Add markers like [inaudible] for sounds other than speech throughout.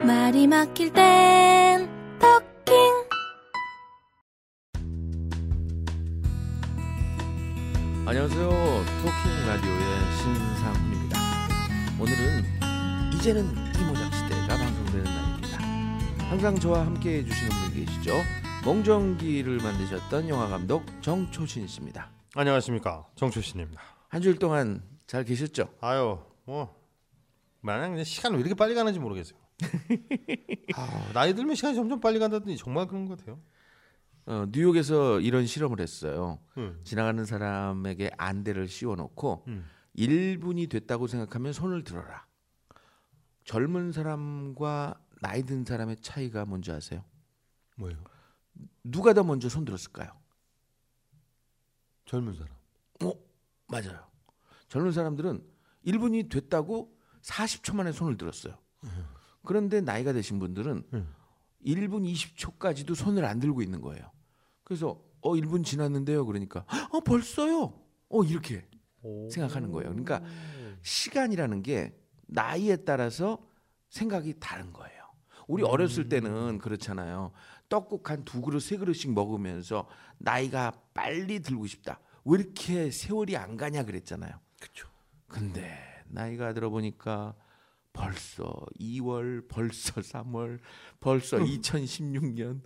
말이 막힐 땐 토킹 안녕하세요. 토킹 라디오의 신상훈입니다. 오늘은 이제는 이모작 시대가 방송되는 날입니다. 항상 저와 함께 해주시는 분 계시죠? 몽정기를 만드셨던 영화 감독 정초신 씨입니다. 안녕하십니까 정초신입니다. 한 주일 동안 잘 계셨죠? 아유 뭐 마냥 그냥 시간 왜 이렇게 빨리 가는지 모르겠어요. [laughs] 아, 나이 들면 시간이 점점 빨리 간다더니 정말 그런 것 같아요. 어, 뉴욕에서 이런 실험을 했어요. 응. 지나가는 사람에게 안대를 씌워놓고 음. 1분이 됐다고 생각하면 손을 들어라. 젊은 사람과 나이 든 사람의 차이가 뭔지 아세요? 뭐예요? 누가 더 먼저 손 들었을까요? 젊은 사람. 어, 맞아요. 젊은 사람들은 1분이 됐다고 40초 만에 손을 들었어요. 그런데 나이가 되신 분들은 음. 1분 20초까지도 손을 안 들고 있는 거예요. 그래서 어 1분 지났는데요. 그러니까 어 벌써요. 어 이렇게 생각하는 거예요. 그러니까 시간이라는 게 나이에 따라서 생각이 다른 거예요. 우리 어렸을 때는 그렇잖아요. 떡국 한 두 그릇 세 그릇씩 먹으면서 나이가 빨리 들고 싶다. 왜 이렇게 세월이 안 가냐 그랬잖아요. 그렇죠. 근데 나이가 들어 보니까 벌써 2월, 벌써 3월, 벌써 2016년.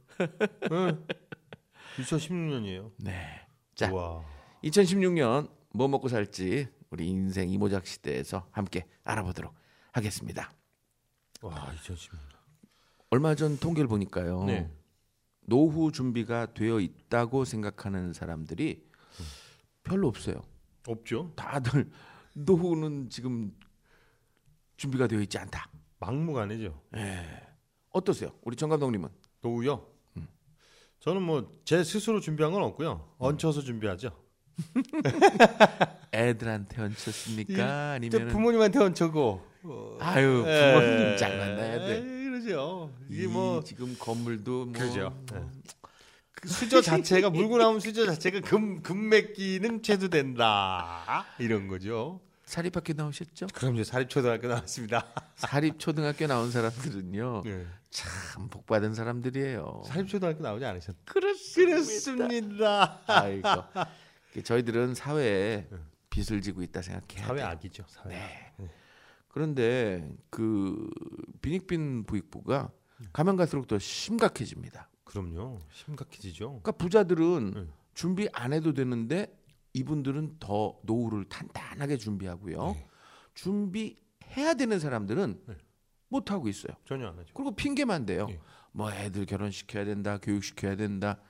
2016년이에요. 네. 자, 와. 2016년 뭐 먹고 살지 우리 인생 이모작 시대에서 함께 알아보도록 하겠습니다. 와 2016년. 얼마 전 통계를 보니까요. 네. 노후 준비가 되어 있다고 생각하는 사람들이 별로 없어요. 없죠. 다들 [laughs] 노후는 지금 준비가 되어 있지 않다. 막무가내죠. 어떠세요? 우리 정 감독님은? 노후요. 음. 저는 뭐 제 스스로 준비한 건 없고요. 음. 얹혀서 준비하죠. [laughs] 애들한테 얹혔습니까? 또 아니면 부모님한테 얹혀고. 어, 아유 부모님 잘 만나야 돼. 에이, 그러죠. 이게 이뭐 지금 건물도 뭐 그죠. 그 수저 자체가 물고 나온 수저 자체가 금 금맥기는 최소된다 이런 거죠. 사립학교 나오셨죠? 그럼 이제 사립초등학교 나왔습니다. [laughs] 사립 초등학교 나온 사람들은요 네. 참 복받은 사람들이에요. 사립초등학교 나오지 않으셨? 그렇습니다. 아이고 [laughs] 저희들은 사회에 빚을 지고 있다 생각해야 사회. 악이죠. 사회. 악. 네. 그런데 그 빈익빈 부익부가 가면 갈수록 더 심각해집니다. 그럼요. 심각해지죠. 그러니까 부자들은 네. 준비 안 해도 되는데 이분들은 더 노후를 탄탄하게 준비하고요. 네. 준비해야 되는 사람들은 네. 못 하고 있어요. 전혀 안 하죠. 그리고 핑계만 대요. 네. 뭐 애들 결혼 시켜야 된다, 교육 시켜야 된다.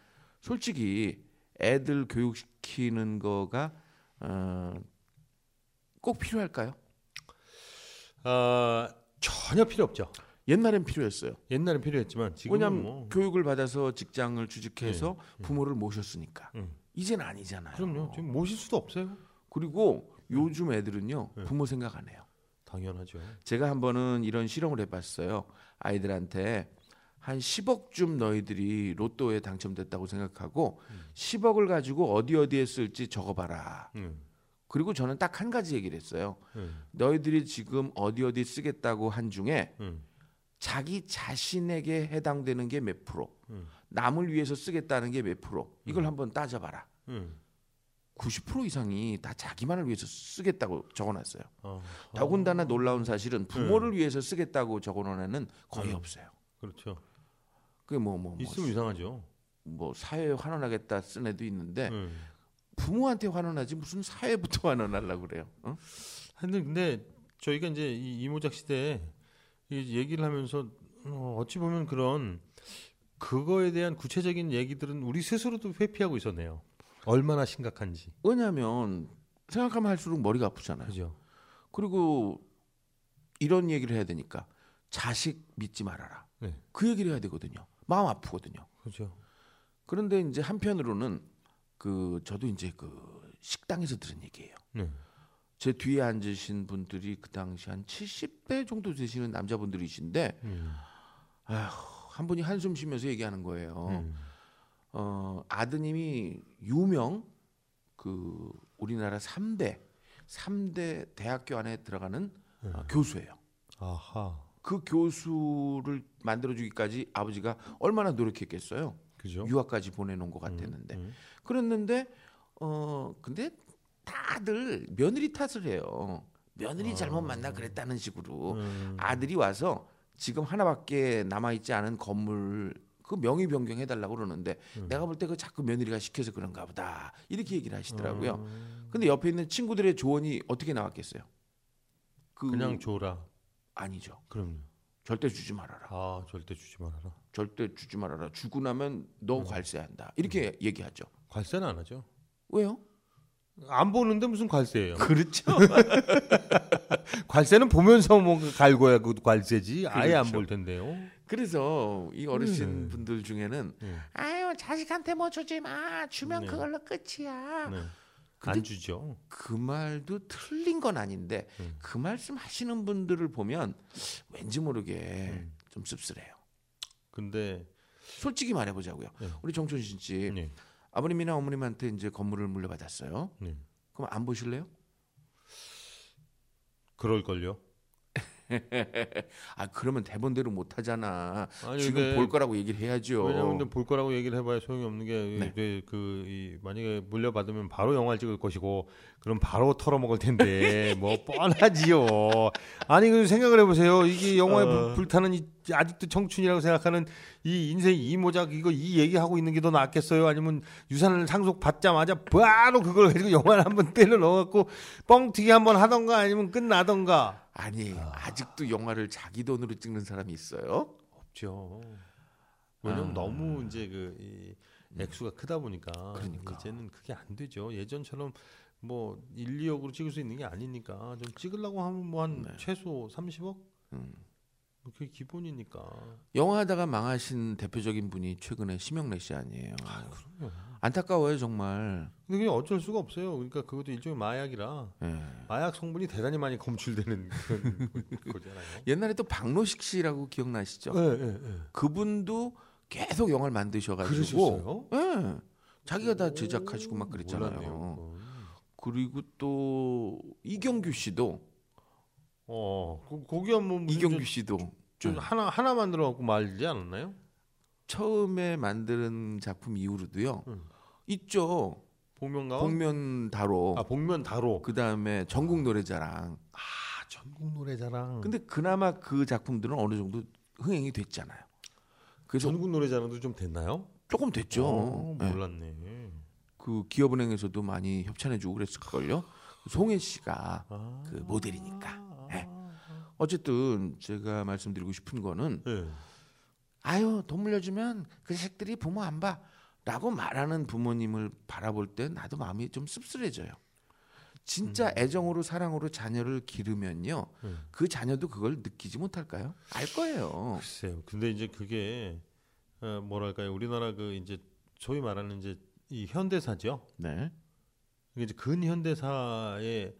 솔직히 애들 교육 시키는 거가 어, 꼭 필요할까요? 어, 전혀 필요 없죠. 옛날엔 필요했어요. 옛날엔 필요했지만 지금은 뭐 교육을 받아서 직장을 주직해서 부모를 모셨으니까. 음. 이젠 아니잖아요. 그럼요. 지금 모실 수도 없어요. 그리고 요즘 애들은요 네. 부모 생각 안 해요. 당연하죠. 제가 한 번은 이런 실험을 해봤어요. 아이들한테 한 10억쯤 너희들이 로또에 당첨됐다고 생각하고 10억을 가지고 어디 어디에 쓸지 적어봐라. 음. 그리고 저는 딱 한 가지 얘기를 했어요. 음. 너희들이 지금 어디 어디 쓰겠다고 한 중에 음. 자기 자신에게 해당되는 게 몇 프로, 음. 남을 위해서 쓰겠다는 게 몇 프로, 이걸 한번 따져봐라. 음. 90% 이상이 다 자기만을 위해서 쓰겠다고 적어놨어요. 어. 더군다나 놀라운 사실은 부모를 위해서 쓰겠다고 적어놓은 애는 거의 음. 없어요. 그렇죠. 그게 뭐뭐 뭐, 있으면 이상하죠. 뭐 사회에 환원하겠다 쓴 애도 있는데 음. 부모한테 환원하지 무슨 사회부터 [laughs] 환원하려고 그래요. 어? 근데, 저희가 이제 이 이모작 시대에 이 얘기를 하면서 어, 어찌 보면 그런 그거에 대한 구체적인 얘기들은 우리 스스로도 회피하고 있었네요. 얼마나 심각한지. 왜냐하면 생각하면 할수록 머리가 아프잖아요. 그죠? 그리고 이런 얘기를 해야 되니까 자식 믿지 말아라. 네. 그 얘기를 해야 되거든요. 마음 아프거든요. 그죠? 그런데 이제 한편으로는 그 저도 이제 그 식당에서 들은 얘기예요. 네. 제 뒤에 앉으신 분들이 그 당시 한 70대 정도 되시는 남자분들이신데 음. 아휴, 한 분이 한숨 쉬면서 얘기하는 거예요. 음. 어, 아드님이 유명 그 우리나라 3대 3대 대학교 안에 들어가는 어, 교수예요. 아하. 그 교수를 만들어 주기까지 아버지가 얼마나 노력했겠어요. 그죠? 유학까지 보내놓은 것 같았는데 음. 그랬는데 어 근데 다들 며느리 탓을 해요. 며느리 아. 잘못 만나 그랬다는 식으로 음. 아들이 와서 지금 하나밖에 남아 있지 않은 건물 그 명의 변경해 달라고 그러는데 음. 내가 볼 때 그 자꾸 며느리가 시켜서 그런가 보다 이렇게 얘기를 하시더라고요. 음. 근데 옆에 있는 친구들의 조언이 어떻게 나왔겠어요? 그 그냥 줘라. 아니죠. 그럼요. 절대 주지 말아라. 아 절대 주지 말아라. 절대 주지 말아라. 주고 나면 너 음. 관세한다. 이렇게 얘기하죠. 관세는 안 하죠. 왜요? 안 보는데 무슨 관세예요? 그렇죠. [laughs] 관세는 보면서 뭐 갈고야 그 관세지. 아예 안 그렇죠. 볼 텐데요. 그래서 이 어르신 음. 분들 중에는 네. 아유 자식한테 뭐 주지 마. 주면 네. 그걸로 끝이야. 네. 안 주죠. 그 말도 틀린 건 아닌데 음. 그 말씀 하시는 분들을 보면 왠지 모르게 음. 좀 씁쓸해요. 근데 솔직히 말해보자고요. 네. 우리 정춘신 씨 네. 아버님이나 어머님한테 이제 건물을 물려받았어요. 네. 그럼 안 보실래요? 그럴 걸요. [laughs] 아 그러면 대본대로 못 하잖아. 아니, 지금 볼 거라고 얘기를 해야죠. 왜냐면 볼 거라고 얘기를 해봐야 소용이 없는 게 네. 그 이, 만약에 물려받으면 바로 영화를 찍을 것이고 그럼 바로 털어먹을 텐데 [laughs] 뭐 뻔하지요. 아니 그 생각을 해보세요. 이게 영화에 불- 어. 불타는 이, 아직도 청춘이라고 생각하는 이 인생 이 모작 이거 이 얘기하고 있는 게 더 낫겠어요? 아니면 유산을 상속 받자마자 바로 그걸 가지고 영화를 한번 [laughs] 때려 넣어갖고 뻥튀기 한번 하던가 아니면 끝나던가 아니 아직도 영화를 자기 돈으로 찍는 사람이 있어요? 없죠. 왜냐면 아. 너무 이제 그 이, 액수가 크다 보니까 그러니까. 이제는 그게 안 되죠. 예전처럼 뭐 1, 2억으로 찍을 수 있는 게 아니니까 좀 찍으려고 하면 뭐한 네. 최소 30억? 음. 그게 기본이니까. 영화 하다가 망하신 대표적인 분이 최근에 심영래 씨 아니에요. 그럼요. 안타까워요 정말. 근데 그게 어쩔 수가 없어요. 그러니까 그것도 일종의 마약이라 예. 마약 성분이 대단히 많이 검출되는 [laughs] 그런 거잖아요. 옛날에 또 박노식 씨라고 기억나시죠? 예, 예, 예. 그분도 계속 영화를 만드셔가지고? 예. 자기가 다 제작하시고 막 그랬잖아요. 몰랐네요. 그리고 또 이경규 씨도 어, 그, 거기야 뭐 무슨 이경규 저- 씨도 저 네. 하나 하나 만들어 갖고 말지 않았나요? 처음에 만드는 작품 이후로도요. 음. 있죠. 복면가 복면 다로. 아 복면 다로. 그 다음에 전국 노래자랑. 아 전국 노래자랑. 근데 그나마 그 작품들은 어느 정도 흥행이 됐잖아요. 그래서 전국 노래자랑도 좀 됐나요? 조금 됐죠. 어, 예. 몰랐네. 그 기업은행에서도 많이 협찬해 주고 그랬을 걸요. 송혜 씨가 아. 그 모델이니까. 어쨌든 제가 말씀드리고 싶은 거는 예. 아유 돈 물려주면 그 자식들이 부모 안 봐. 라고 말하는 부모님을 바라볼 때 나도 마음이 좀 씁쓸해져요. 진짜 애정으로 사랑으로 자녀를 기르면요. 음. 그 자녀도 그걸 느끼지 못할까요? 알 거예요. 글쎄요. 근데 이제 그게 어, 뭐랄까요? 우리나라 그 이제 소위 말하는 이제 이 현대사죠. 네. 이게 이제 근현대사에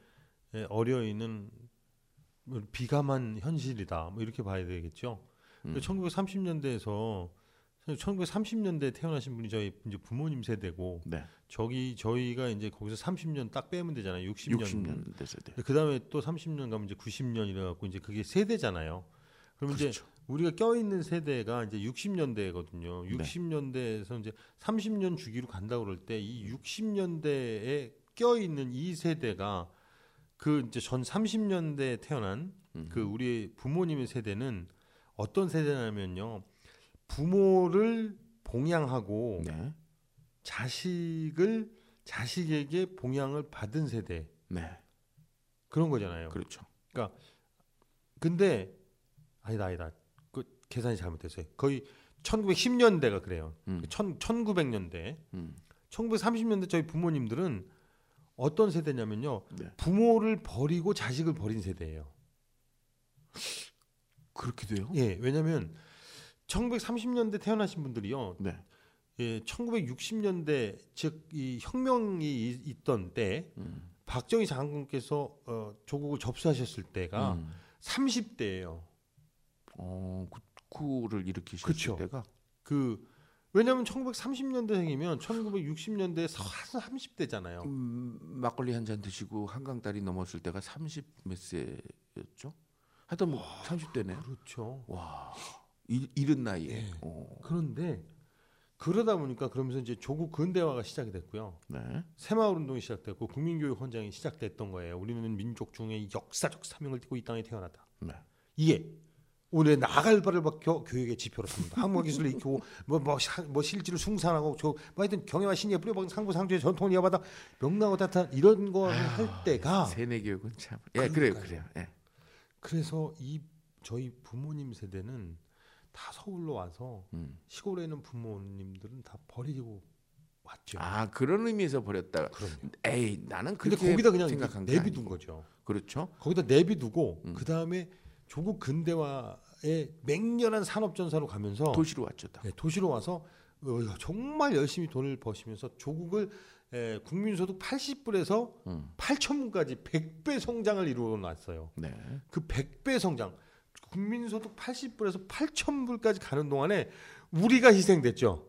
어려 있는 뭐 비감한 현실이다. 뭐 이렇게 봐야 되겠죠. 음. 1930년대에서 1930년대에 태어나신 분이 저희 이제 부모님 세대고 네. 저기 저희가 이제 거기서 30년 딱 빼면 되잖아요. 60년. 60년 됐을 때. 그 다음에 또 30년 가면 이제 90년 이래갖고 이제 그게 세대잖아요. 그럼 이제 그렇죠. 우리가 껴 있는 세대가 이제 60년대거든요. 네. 60년대에서 이제 30년 주기로 간다 그럴 때 이 60년대에 껴 있는 이 세대가 그 이제 전 30년대에 태어난 음. 그 우리 부모님의 세대는 어떤 세대냐면요. 부모를 봉양하고 네. 자식을 자식에게 봉양을 받은 세대 네. 그런 거잖아요. 그렇죠. 근데 아니다 아니다. 그 계산이 잘못됐어요. 거의 1910년대가 그래요. 음. 천, 1900년대. 음. 1930년대 저희 부모님들은 어떤 세대냐면요. 네. 부모를 버리고 자식을 버린 세대예요. 그렇게 돼요? 예, 왜냐면 1930년대 태어나신 분들이요. 네. 예, 1960년대 즉 이 혁명이 이- 있던 때 음. 박정희 장군께서 어, 조국을 접수하셨을 때가 음. 30대예요. 어, 그 쿠를 일으키셨을 그쵸. 때가 그 왜냐하면 1930년대생이면 1960년대 30대잖아요. 음, 막걸리 한 잔 드시고 한강 다리 넘었을 때가 30 몇 세였죠? 하여튼 뭐 30대네. 그렇죠. 와. 이, 이른 나이에. 예. 어. 그런데 그러다 보니까 그러면서 이제 조국 근대화가 시작이 됐고요. 네. 새마을 운동이 시작됐고 국민교육 헌장이 시작됐던 거예요. 우리는 민족 중에 역사적 사명을 띠고 이 땅에 태어났다. 네. 이게 오늘 나갈 바를 박혀 교육의 지표로 삼는다. 한국 기술을 익히고 뭐뭐 뭐 실질을 숭산하고 저 뭐 하여튼 경영과 신예 뿌려박은 상부 상주의 전통을 이어받아 명랑하고 따뜻한 이런 거를 할 때가 세뇌 교육은 참. 예, 그래요. 그래요. 예. 그래서 이 저희 부모님 세대는 다 서울로 와서 음. 시골에 있는 부모님들은 다 버리고 왔죠. 아 그런 의미에서 버렸다가. 그럼요. 에이 나는 근데 그렇게 거기다 그냥 생각한 게 내비둔. 거죠. 그렇죠. 거기다 내비두고 음. 그 다음에 조국 근대화의 맹렬한 산업 전사로 가면서 도시로 왔죠. 다. 네, 도시로 와서 어, 정말 열심히 돈을 버시면서 조국을 에, 국민소득 80불에서 음. 8천 불까지 100배 성장을 이루어 놨어요. 네. 그 100배 성장, 국민소득 80불에서 8천 불까지 가는 동안에 우리가 희생됐죠.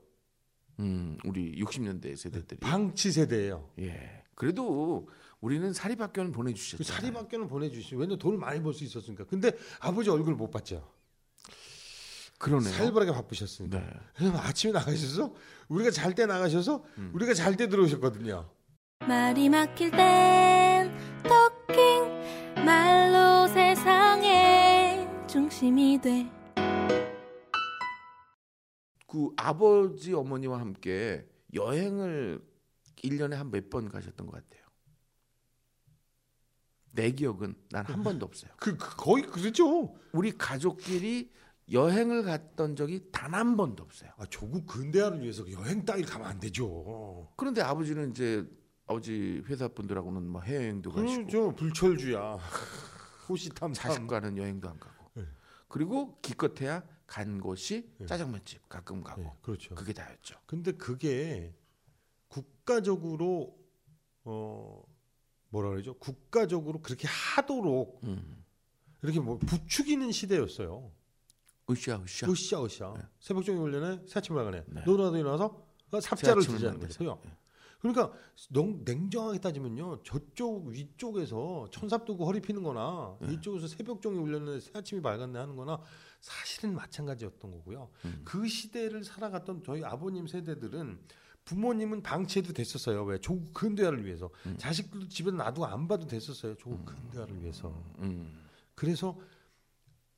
음, 우리 60년대 세대들이. 방치 세대예요. 예. 그래도 우리는 사립학교는 보내주셨죠. 그 사립학교는 보내주시죠. 왜냐면 돈을 많이 벌 수 있었으니까. 근데 아버지 얼굴 못 봤죠. 그러네요. 살벌하게 바쁘셨으니까. 네. 아침에 나가셔서 우리가 잘 때 나가셔서 음. 우리가 잘 때 들어오셨거든요. 말이 막힐 땐 토킹 말로 세상의 중심이 돼 그 아버지 어머니와 함께 여행을 1년에 한 몇 번 가셨던 것 같아요. 내 기억은 난 한 번도 없어요. 그, 그 거의 그렇죠. 우리 가족끼리 여행을 갔던 적이 단 한 번도 없어요. 아, 조국 근대화를 위해서 여행 따위 가면 안 되죠. 그런데 아버지는 이제 아버지 회사 분들하고는 뭐 해외여행도 가시고 그렇죠. 불철주야. 호시탐탐. 자식과는 여행도 안 가고 네. 그리고 기껏해야 간 곳이 네. 짜장면집 가끔 가고 네, 그렇죠. 그게 다였죠. 근데 그게 국가적으로 어 뭐라 그러죠? 국가적으로 그렇게 하도록 음. 이렇게 뭐 부추기는 시대였어요. 으쌰 으쌰. 으쌰 으쌰. 네. 새벽종이 울려네 새아침 발간에 네. 너도나도 일어나서 삽자를 새아침을 드자는데서요. 만들자. 그러니까 냉, 냉정하게 따지면요 저쪽 위쪽에서 천삽 두고 허리 피는 거나 네. 이쪽에서 새벽종이 울렸는데 새아침이 밝았네 하는 거나 사실은 마찬가지였던 거고요 음. 그 시대를 살아갔던 저희 아버님 세대들은 부모님은 방치해도 됐었어요 왜 조국 근대화를 위해서 음. 자식들도 집에 놔두고 안 봐도 됐었어요 조국 근대화를 위해서 음. 그래서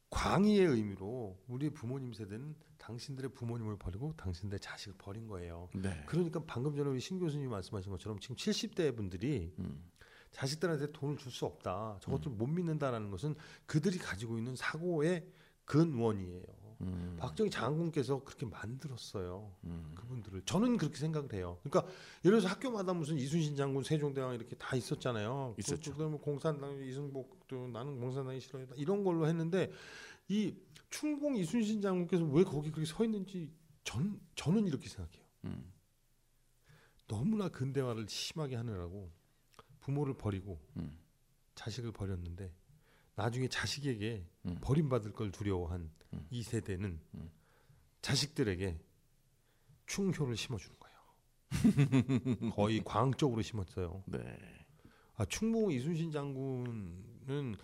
광의의 의미로 우리 부모님 세대는 당신들의 부모님을 버리고 당신들의 자식을 버린 거예요. 네. 그러니까 방금 전에 우리 신 교수님이 말씀하신 것처럼 지금 70대 분들이 음. 자식들한테 돈을 줄 수 없다. 저것들 못 믿는다라는 것은 그들이 가지고 있는 사고의 근원이에요. 음. 박정희 장군께서 그렇게 만들었어요. 음. 그분들을 저는 그렇게 생각을 해요. 그러니까 예를 들어서 학교마다 무슨 이순신 장군, 세종대왕 이렇게 다 있었잖아요. 있었죠. 그다음에 뭐 공산당 이승복도 나는 공산당이 싫어요. 이런 걸로 했는데 이 충공 이순신 장군께서 왜 거기 그렇게 서 있는지 전 저는 이렇게 생각해요. 음. 너무나 근대화를 심하게 하느라고 부모를 버리고 음. 자식을 버렸는데 나중에 자식에게 음. 버림받을 걸 두려워한 음. 이 세대는 음. 자식들에게 충효를 심어주는 거예요. [laughs] 거의 광적으로 심었어요. 네. 아, 충무 이순신 장군은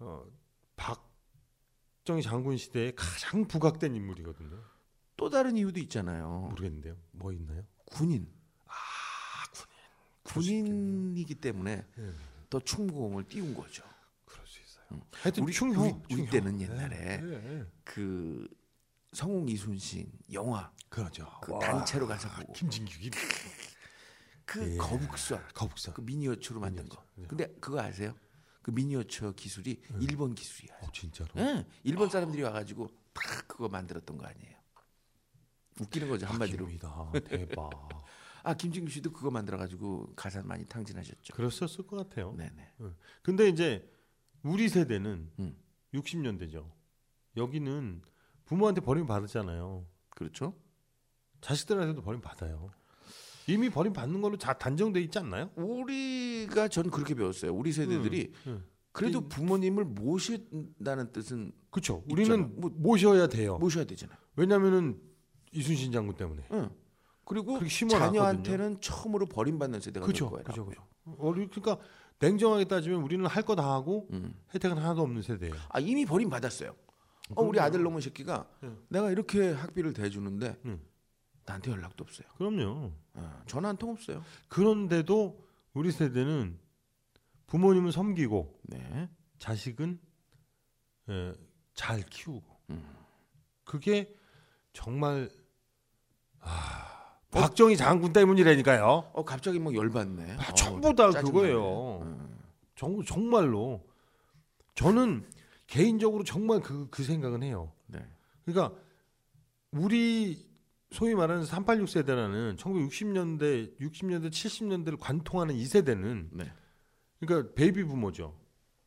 어, 박정희 장군 시대에 가장 부각된 인물이거든요. 또 다른 이유도 있잖아요. 모르겠는데요. 뭐 있나요? 군인. 아, 군인. 군인이기 때문에 예, 더 충공을 띄운 거죠. 하여튼 우리- 충효. 우리- 우리 충효. 때는 예, 옛날에 예, 예. 그 성웅 이순신 영화 그렇죠. 그 와, 단체로 가서 보고 김진규기 그 예. 거북선 거북선. 그 미니어처로 만든 거. 미니어처. 예. 근데 그거 아세요? 그 미니어처 기술이 일본 기술이야. 어, 진짜로. 예. 일본 사람들이 와가지고 딱 그거 만들었던 거 아니에요. 웃기는 거죠 한마디로. 박희로이다. 대박. [laughs] 아 김진규 씨도 그거 만들어가지고 가사 많이 탕진하셨죠. 그랬었을 것 같아요. 네네. 근데 이제 우리 세대는 음. 60년대죠. 여기는 부모한테 버림 받았잖아요. 그렇죠. 자식들한테도 버림 받아요. 이미 버림 받는 걸로 다 단정돼 있지 않나요? 우리가 전 그렇게 배웠어요. 우리 세대들이 음. 그래도 부모님을 모신다는 뜻은 그렇죠. 우리는 뭐- 모셔야 돼요. 모셔야 되잖아요. 왜냐면은 이순신 장군 때문에. 응. 그리고. 자녀한테는 처음으로 버림받는 세대가 될 그렇죠. 거예요. 그렇죠. 그렇죠. 그러니까 냉정하게 따지면 우리는 할 거 다 하고 음. 혜택은 하나도 없는 세대예요. 아 이미 버림 받았어요. 어, 우리 아들 놈의 새끼가 네. 내가 이렇게 학비를 대주는데 음. 나한테 연락도 없어요. 그럼요. 어, 전화 한 통 없어요. 그런데도 우리 세대는 부모님은 섬기고 네. 자식은 예, 잘 키우고 음. 그게 정말 아, 박정희 장군 때문이라니까요. 어 갑자기 막 열받네. 아, 어, 전부 다 짜증나네. 그거예요. 음. 정, 정말로 저는 개인적으로 정말 그, 그 생각은 해요. 네. 그러니까 우리 소위 말하는 386 세대라는 1960년대, 60년대, 70년대를 관통하는 이 세대는 네. 그러니까 베이비 부모죠.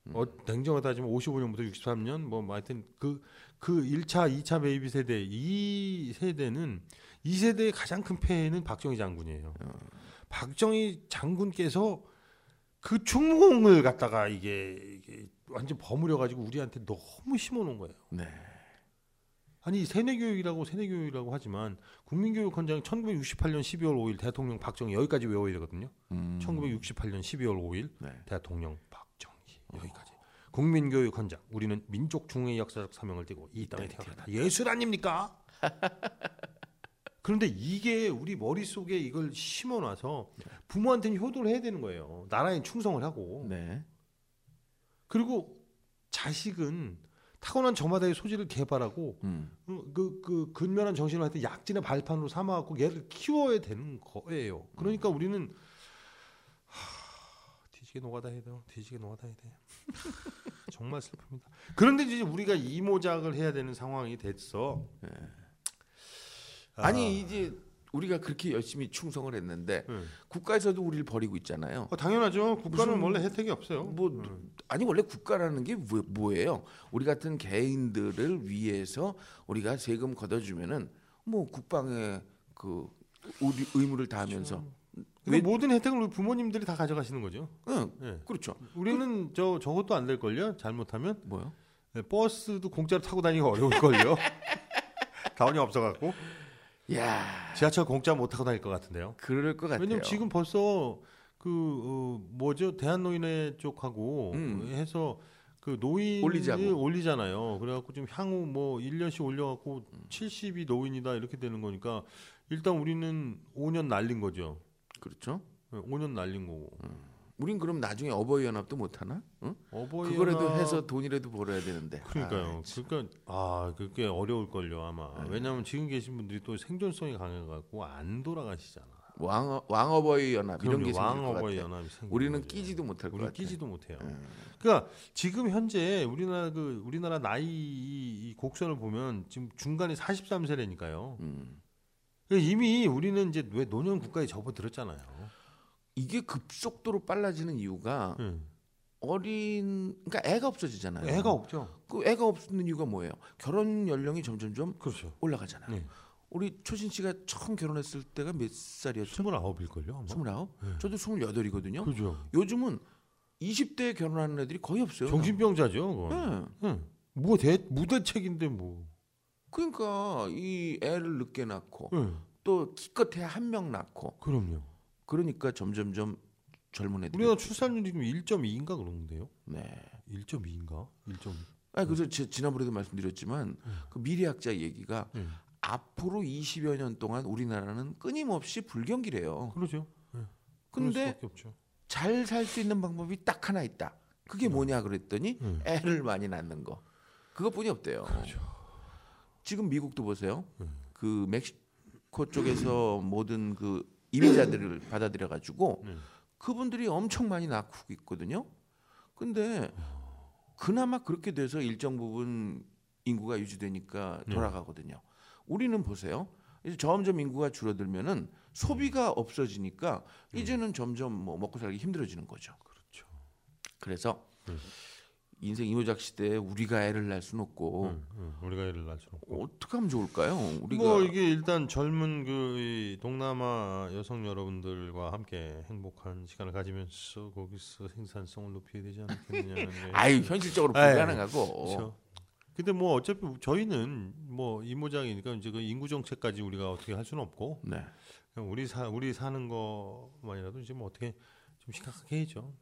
음. 어, 냉정하게 따지면 55년부터 63년 뭐 하여튼 그, 그 1차, 2차 베이비 세대 이 세대는 이 세대의 가장 큰 폐해는 박정희 장군이에요. 어. 박정희 장군께서 그 충공을 갖다가 이게, 이게 완전 버무려 가지고 우리한테 너무 심어 놓은 거예요. 네. 아니 세뇌 교육이라고 세뇌 교육이라고 하지만 국민교육헌장 1968년 12월 5일 대통령 박정희 여기까지 외워야 되거든요. 음. 1968년 12월 5일 네. 대통령 박정희 여기까지. 국민교육헌장 우리는 민족 중흥의 역사적 사명을 띠고 이 땅에 태어났다. 예술 아닙니까? [laughs] 그런데 이게 우리 머릿속에 이걸 심어놔서 부모한테는 효도를 해야 되는 거예요. 나라에 충성을 하고. 네. 그리고 자식은 타고난 저마다의 소질을 개발하고 음. 그, 그 근면한 정신을 하여튼 약진의 발판으로 삼아갖고 얘를 키워야 되는 거예요. 그러니까 우리는 하, 뒤지게 노가다 해야 돼요. 뒤지게 노가다 해야 돼. [laughs] 정말 슬픕니다. 그런데 이제 우리가 이모작을 해야 되는 상황이 됐어. 아, 아니 이제 우리가 그렇게 열심히 충성을 했는데 네. 국가에서도 우리를 버리고 있잖아요. 어, 당연하죠. 국가는 원래 혜택이 없어요. 뭐 음. 아니 원래 국가라는 게 뭐, 뭐예요? 우리 같은 개인들을 위해서 우리가 세금 걷어주면은 뭐 국방에 그 우리 의무를 다하면서 왜 모든 혜택을 우리 부모님들이 다 가져가시는 거죠. 응 예. 그렇죠. 우리는 저 저것도 안 될 걸요. 잘못하면 뭐요? 네, 버스도 공짜로 타고 다니기가 어려울 걸요. [laughs] 다운이 없어갖고 야 지하철 공짜 못 타고 다닐 것 같은데요. 그럴 것 같아요. 왜냐면 지금 벌써 그 어, 뭐죠 대한노인회 쪽하고 음. 해서 그 노인 올리자고. 올리잖아요. 그래갖고 좀 향후 뭐 1년씩 올려갖고 70이 노인이다 이렇게 되는 거니까 일단 우리는 5년 날린 거죠. 그렇죠. 네, 5년 날린 거고. 우린 그럼 나중에 어버이 연합도 못 하나? 응? 어버이 그거라도 연합- 해서 돈이라도 벌어야 되는데. 그러니까요. 아, 참. 그러니까 아 그게 어려울 걸요 아마. 네. 왜냐하면 지금 계신 분들이 또 생존성이 강해갖고 안 돌아가시잖아. 왕 왕어버이 연합 이런 게 왕어버이. 연합이 우리는 거죠. 끼지도 못할 것 우리는 같아. 끼지도 못해요. 음. 그러니까 지금 현재 우리나라 그 우리나라 나이 이, 곡선을 보면 지금 중간에 43세래니까요. 음. 이미 우리는 이제 왜 노년 국가에 접어들었잖아요. 이게 급속도로 빨라지는 이유가 응. 어린 그러니까 애가 없어지잖아요. 애가 없죠. 그 애가 없는 이유가 뭐예요? 결혼 연령이 점점점 그렇죠. 올라가잖아요. 네. 우리 초진 씨가 처음 결혼했을 때가 몇 살이었죠? 29일 걸요. 아마. 스물아홉? 네. 저도 스물여덟이거든요. 그죠. 요즘은 20대에 결혼하는 애들이 거의 없어요. 정신병자죠. 그건. 네. 응. 뭐 대, 무대책인데 뭐. 그러니까 이 애를 늦게 낳고 응. 또 기껏해 한명 낳고 그럼요. 그러니까 점점점 젊은 애들이 우리나라 출산율이 지금 1.2인가 그러는데요. 네. 1.2인가? 1.2. 아 그래서 제, 지난번에도 말씀드렸지만 음. 그 미래학자 얘기가 네. 앞으로 20여 년 동안 우리나라는 끊임없이 불경기래요. 그러죠. 그럴 근데. 잘 살 수 있는 방법이 딱 하나 있다. 그게 뭐냐 그랬더니 음. 애를 많이 낳는 거. 그것뿐이 없대요. 그렇죠. 지금 미국도 보세요. 음. 그 멕시코 쪽에서 모든 그 이민자들을 받아들여 가지고 음. 그분들이 엄청 많이 낳고 있거든요. 근데 그나마 그렇게 돼서 일정 부분 인구가 유지되니까 네. 돌아가거든요. 우리는 보세요. 이제 점점 인구가 줄어들면은 소비가 없어지니까 이제는 점점 뭐 먹고 살기 힘들어지는 거죠. 그렇죠. 그래서 음. 인생 이모작 시대에 우리가 애를 낳을 수는 없고 응, 응. 우리가 애를 낳을 수는 없고. 어떻게 하면 좋을까요? 우리가 뭐 이게 일단 젊은 그이 동남아 여성 여러분들과 함께 행복한 시간을 가지면서 거기서 생산성을 높여야 되지 않겠느냐는 게. [laughs] 아유 현실적으로 불가능하고 그렇죠. 근데 뭐 어차피 저희는 뭐 이모장이니까 이제 그 인구 정책까지 우리가 어떻게 할 수는 없고 네. 그냥 우리 사 우리 사는 거만이라도 이제 뭐 어떻게 좀 심각하게 해죠.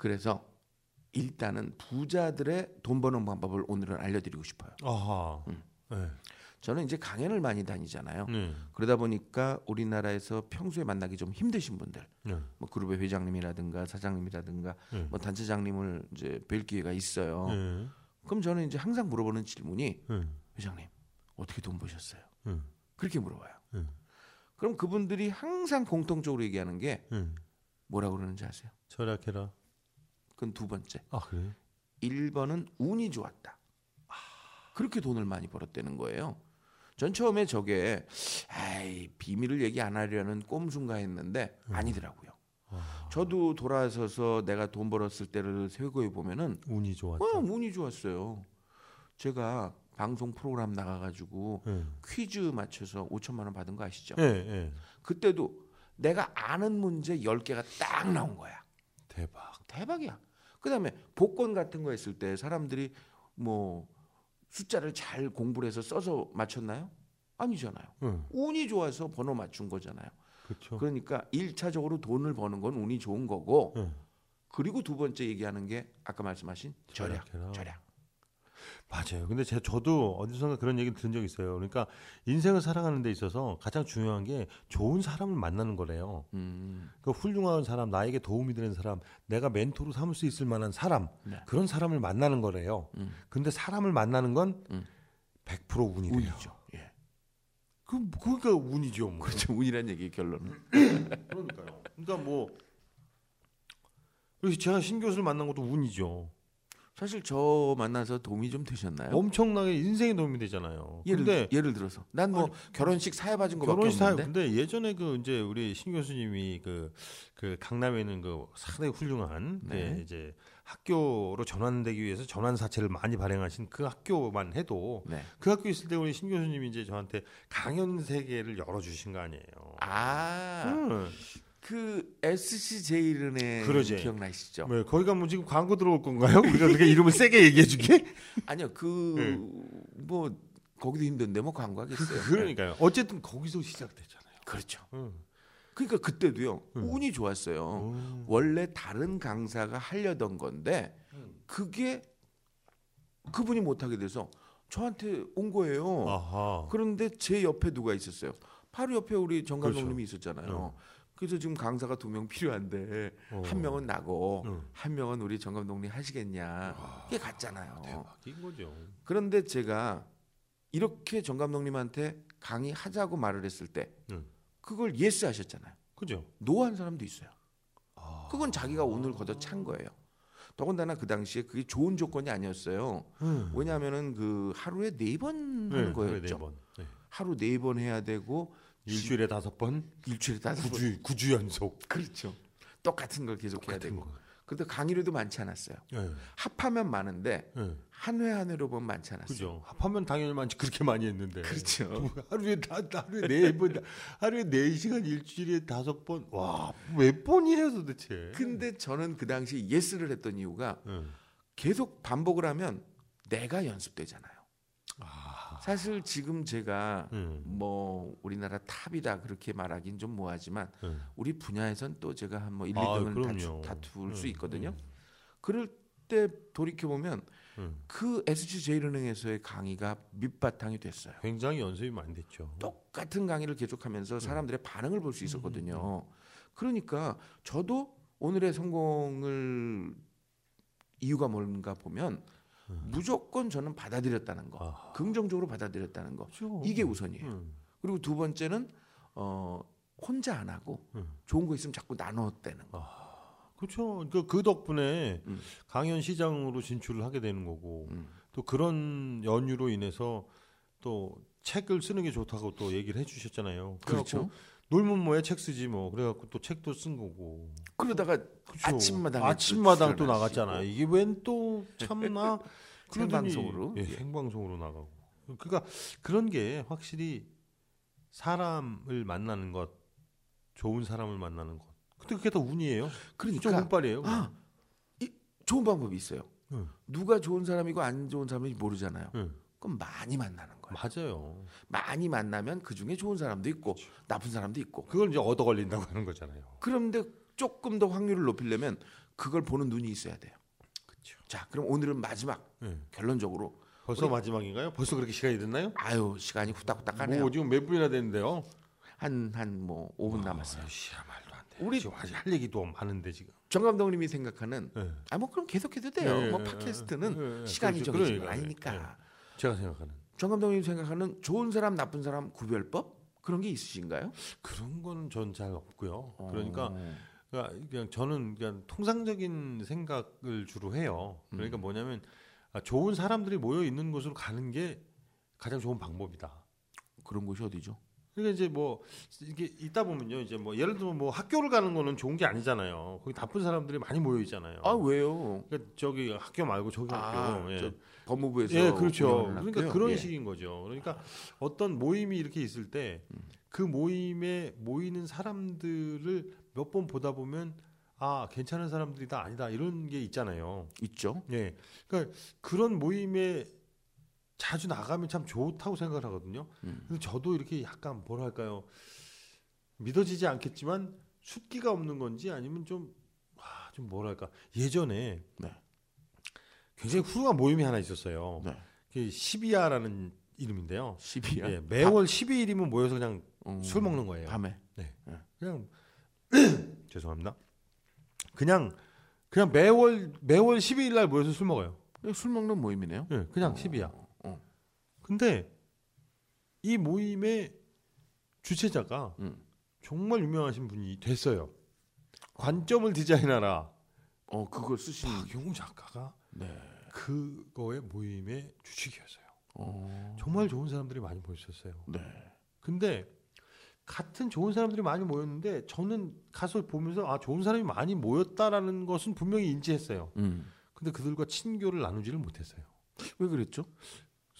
그래서 일단은 부자들의 돈 버는 방법을 오늘은 알려드리고 싶어요. 아하. 음. 네. 저는 이제 강연을 많이 다니잖아요. 네. 그러다 보니까 우리나라에서 평소에 만나기 좀 힘드신 분들, 네. 뭐 그룹의 회장님이라든가 사장님이라든가 네. 뭐 단체장님을 이제 뵐 기회가 있어요. 네. 그럼 저는 이제 항상 물어보는 질문이 네. 회장님 어떻게 돈 버셨어요? 네. 그렇게 물어봐요. 네. 그럼 그분들이 항상 공통적으로 얘기하는 게 네. 뭐라고 그러는지 아세요? 절약해라. 그건 두 번째. 아 그래? 1번은 운이 좋았다. 그렇게 돈을 많이 벌었다는 거예요. 전 처음에 저게 아이 비밀을 얘기 안 하려는 꼼수인가 했는데 아니더라고요. 저도 돌아서서 내가 돈 벌었을 때를 세고해 보면은 운이 좋았다. 어, 운이 좋았어요. 제가 방송 프로그램 나가가지고 네. 퀴즈 맞춰서 5천만 원 받은 거 아시죠? 네. 네. 그때도 내가 아는 문제 10개가 딱 나온 거야. 대박. 대박이야. 그다음에 복권 같은 거 했을 때 사람들이 뭐 숫자를 잘 공부를 해서 써서 맞췄나요? 아니잖아요. 네. 운이 좋아서 번호 맞춘 거잖아요. 그렇죠. 그러니까 일차적으로 돈을 버는 건 운이 좋은 거고 네. 그리고 두 번째 얘기하는 게 아까 말씀하신 절약. 절약해라. 절약. 맞아요. 근데 제 저도 어디선가 그런 얘기 들은 적 있어요. 그러니까 인생을 살아가는 데 있어서 가장 중요한 게 좋은 사람을 만나는 거래요. 음. 그 훌륭한 사람, 나에게 도움이 되는 사람, 내가 멘토로 삼을 수 있을 만한 사람, 네. 그런 사람을 만나는 거래요. 음. 근데 사람을 만나는 건 음. 100% 운이래요. 운이죠. 예. 그 그러니까 운이죠. 뭐. 그렇죠. 운이란 얘기 결론은. [laughs] 그러니까요. 그러니까 뭐 그래서 제가 신 교수를 만난 것도 운이죠. 사실 저 만나서 도움이 좀 되셨나요? 엄청나게 인생에 도움이 되잖아요. 예를 근데 예를 들어서 난 뭐 결혼식 사회 봐준 거밖에 결혼식 사 없는데. 근데 예전에 그 이제 우리 신 교수님이 그, 그 강남에 있는 그 상당히 훌륭한 네. 그 이제 학교로 전환되기 위해서 전환 사채를 많이 발행하신 그 학교만 해도 네. 그 학교 있을 때 우리 신 교수님이 이제 저한테 강연 세계를 열어 주신 거 아니에요. 아, 음. 그 SC 제일은행 그러지. 기억나시죠? 네, 거기가 뭐 지금 광고 들어올 건가요? 우리가 그렇게 이름을 세게 얘기해 주게? [laughs] 아니요, 그뭐 거기도 힘든데 뭐 광고하겠어요. 그러니까요. 어쨌든 거기서 시작됐잖아요. 그렇죠. 응. 그러니까 그때도요 음. 운이 좋았어요. 음. 원래 다른 강사가 하려던 건데 그게 그분이 못하게 돼서 저한테 온 거예요. 아하. 그런데 제 옆에 누가 있었어요? 바로 옆에 우리 정 그렇죠. 감독님이 있었잖아요. 그래서 지금 강사가 두 명 필요한데 어. 한 명은 나고 응. 한 명은 우리 정 감독님 하시겠냐 이게 같잖아요. 대박인 거죠. 그런데 제가 이렇게 정 감독님한테 강의하자고 말을 했을 때 응. 그걸 yes 하셨잖아요. 그죠? no 한 사람도 있어요. 아. 그건 자기가 운을 걷어 찬 거예요. 더군다나 그 당시에 그게 좋은 조건이 아니었어요. 음. 왜냐하면은 그 하루에 네 번 하는 네, 거였죠. 네 번. 네. 하루 네 번 해야 되고 일주일에 다섯 번, 일주일에 다섯 번. 구주 구주 연속. 그렇죠. 똑같은 걸 계속 해야 같은 되고. 거. 그래도 강의료도 많지 않았어요. 예. 합하면 많은데 예. 한회 한 회로 보면 많지 않았어요. 그죠. 합하면 당연히 많지 그렇게 많이 했는데. 그렇죠. 하루에 다 하루에 네 번, 하루에 네 시간 일주일에 다섯 번. 와, 몇 번이에요 도대체? 근데 저는 그 당시 yes를 했던 이유가 예. 계속 반복을 하면 내가 연습되잖아요. 아, 사실 지금 제가 예. 뭐 우리나라 top이다 그렇게 말하긴 좀 뭐하지만 예. 우리 분야에선 또 제가 한 뭐 1, 아, 2등을 그럼요. 다투, 다툴 수 음, 있거든요. 음. 그럴 때 돌이켜 보면 음. 그 SG제일은행에서의 강의가 밑바탕이 됐어요. 굉장히 연습이 많이 됐죠. 똑같은 강의를 계속하면서 사람들의 반응을 볼 수 있었거든요. 그러니까 저도 오늘의 성공을 이유가 뭔가 보면 무조건 저는 받아들였다는 거, 아. 긍정적으로 받아들였다는 거. 그렇죠. 이게 우선이에요. 음. 그리고 두 번째는 어, 혼자 안 하고 음. 좋은 거 있으면 자꾸 나눠대는 거. 그렇죠. 그, 그 덕분에 음. 강연 시장으로 진출을 하게 되는 거고 음. 또 그런 연유로 인해서 또 책을 쓰는 게 좋다고 또 얘기를 해주셨잖아요. 그렇죠. 놀면 뭐해 책 쓰지 뭐 그래갖고 또 책도 쓴 거고. 그러다가 그렇죠. 아침마당에 아침마당 또. 나갔잖아요. 이게 웬 또 참나 [laughs] 생방송으로. 예, 예. 생방송으로 나가고. 그러니까 그런 게 확실히 사람을 만나는 것, 좋은 사람을 만나는 것. 근데 그게 다 운이에요. 좀 그러니까 운빨이에요. 아, 이, 좋은 방법이 있어요. 응. 누가 좋은 사람이고 안 좋은 사람인지 모르잖아요. 응. 그럼 많이 만나는 거예요. 맞아요. 많이 만나면 그 중에 좋은 사람도 있고 나쁜 사람도 있고. 그걸 이제 얻어 걸린다고 하는 거잖아요. 그런데 조금 더 확률을 높이려면 그걸 보는 눈이 있어야 돼요. 그렇죠. 자, 그럼 오늘은 마지막 예. 결론적으로 벌써 마지막인가요? 벌써 그렇게 시간이 됐나요? 아유 시간이 후딱후딱 가네요. 뭐 지금 몇 분이나 됐는데요? 한 한 뭐 5분 남았어요. 아이씨, 말도 안 돼. 우리- 지금 아직 할 얘기도 많은데 지금. 정 감독님이 생각하는 예. 아뭐 그럼 계속해도 돼요. 예, 뭐 예, 팟캐스트는 예, 예. 시간이 그렇죠. 정해진 건 그러니까요. 아니니까. 제가 생각하는 정 감독님이 생각하는 좋은 사람 나쁜 사람 구별법 그런 게 있으신가요? 그런 거는 전잘 없고요. 그러니까 어. 그러니까 그냥 저는 그냥 통상적인 생각을 주로 해요. 그러니까 음. 뭐냐면 아, 좋은 사람들이 모여 있는 곳으로 가는 게 가장 좋은 방법이다. 그런 곳이 어디죠? 그러니까 이제 뭐 이게 있다 보면요, 이제 뭐 예를 들면 뭐 학교를 가는 거는 좋은 게 아니잖아요. 거기 나쁜 사람들이 많이 모여 있잖아요. 아 왜요? 그러니까 저기 학교 말고 저기 아, 학교. 예. 저 법무부에서 예, 그렇죠. 그러니까 학교요? 그런 예. 식인 거죠. 그러니까 어떤 모임이 이렇게 있을 때 그 모임에 모이는 사람들을 몇 번 보다 보면 아 괜찮은 사람들이다 아니다 이런 게 있잖아요. 있죠. 예, 그러니까 그런 모임에 자주 나가면 참 좋다고 생각을 하거든요. 음. 근데 저도 이렇게 약간 뭐랄까요 믿어지지 않겠지만 숫기가 없는 건지 아니면 좀, 아, 좀 뭐랄까 예전에 네. 굉장히 훌륭한 모임이 하나 있었어요. 네. 그게 시비야라는 이름인데요. 10이야. 예, 매월 12일이면 모여서 그냥 음, 술 먹는 거예요. 밤에. 그냥 [clears throat] 죄송합니다. 그냥 그냥 매월 매월 12일 날 모여서 술 먹어요. 예, 술 먹는 모임이네요. 예, 그냥 어, 10이야. 어. 근데 이 모임의 주최자가 음. 정말 유명하신 분이 됐어요. 관점을 디자인하라. 어 그걸 쓰신. 박용우 작가가 네. 그거의 모임의 주축이었어요. 어. 정말 좋은 사람들이 많이 모였었어요. 네. 근데 같은 좋은 사람들이 많이 모였는데 저는 가서 보면서 아 좋은 사람이 많이 모였다라는 것은 분명히 인지했어요. 음. 근데 그들과 친교를 나누지를 못했어요. 왜 그랬죠?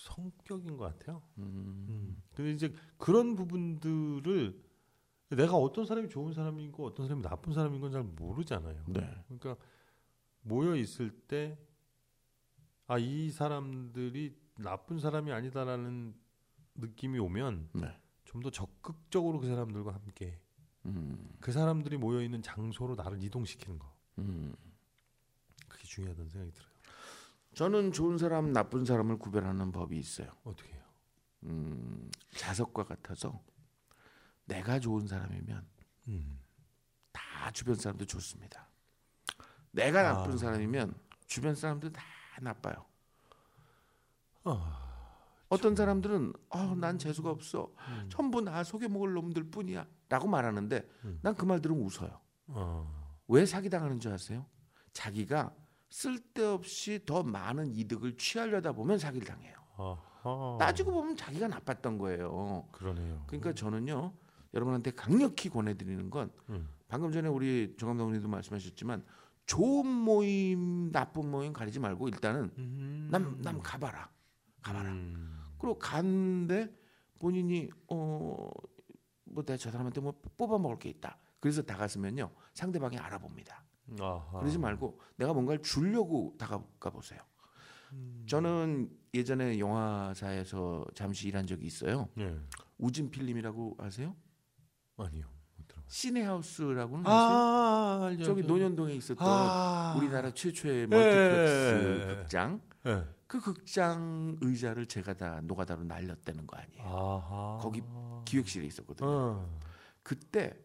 성격인 것 같아요. 음. 음. 근데 이제 그런 부분들을 내가 어떤 사람이 좋은 사람이고 어떤 사람이 나쁜 사람인 건 잘 모르잖아요. 네. 그러니까 모여 있을 때 아 이 사람들이 나쁜 사람이 아니다라는 느낌이 오면 네. 좀더 적극적으로 그 사람들과 함께 음. 그 사람들이 모여 있는 장소로 나를 이동시키는 거 음. 그게 중요하다는 생각이 들어요. 저는 좋은 사람, 나쁜 사람을 구별하는 법이 있어요. 어떻게 해요? 음, 자석과 같아서 내가 좋은 사람이면 음. 다 주변 사람들 좋습니다. 내가 아. 나쁜 사람이면 주변 사람들 다 나빠요. 아, 어떤 사람들은 어, 난 재수가 없어. 음. 전부 나 속여 먹을 놈들 뿐이야. 라고 말하는데 음. 난그 말 들으면 웃어요. 어. 왜 사기 당하는 줄 아세요? 자기가 쓸데없이 더 많은 이득을 취하려다 보면 사기를 당해요. 아하. 따지고 보면 자기가 나빴던 거예요. 그러네요. 그러니까 저는요 여러분한테 강력히 권해드리는 건 음. 방금 전에 우리 정 감독님도 말씀하셨지만 좋은 모임, 나쁜 모임 가리지 말고 일단은 음. 남남 가봐라, 가봐라. 음. 그리고 갔는데 본인이 어뭐 내가 저 사람한테 뭐 뽑아 먹을 게 있다. 그래서 다가서면요 상대방이 알아봅니다. 아하. 그러지 말고 내가 뭔가를 주려고 다가가 보세요. 음. 저는 예전에 영화사에서 잠시 일한 적이 있어요. 예. 우진 필름이라고 아세요? 아니요. 시네하우스라고는? 아, 알죠. 저기 알죠. 논현동에 있었던 아. 우리나라 최초의 예, 멀티플렉스 예, 예. 극장. 예. 그 극장 의자를 제가 다 노가다로 날렸다는 거 아니에요. 아하. 거기 기획실에 있었거든요. 어. 그때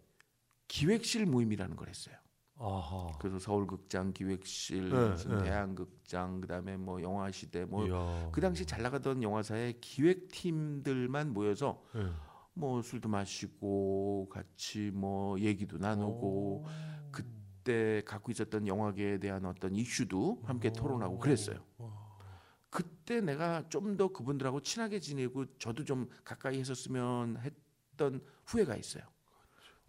기획실 모임이라는 걸 했어요. 아하. 그래서 서울극장 기획실, 네, 무슨 네. 대한극장, 그다음에 뭐 영화시대, 뭐. 그 당시 잘 나가던 영화사의 기획팀들만 모여서 예. 뭐 술도 마시고 같이 뭐 얘기도 나누고 오. 그때 갖고 있었던 영화계에 대한 어떤 이슈도 함께 토론하고 그랬어요. 그때 내가 좀 더 그분들하고 친하게 지내고 저도 좀 가까이 했었으면 했던 후회가 있어요.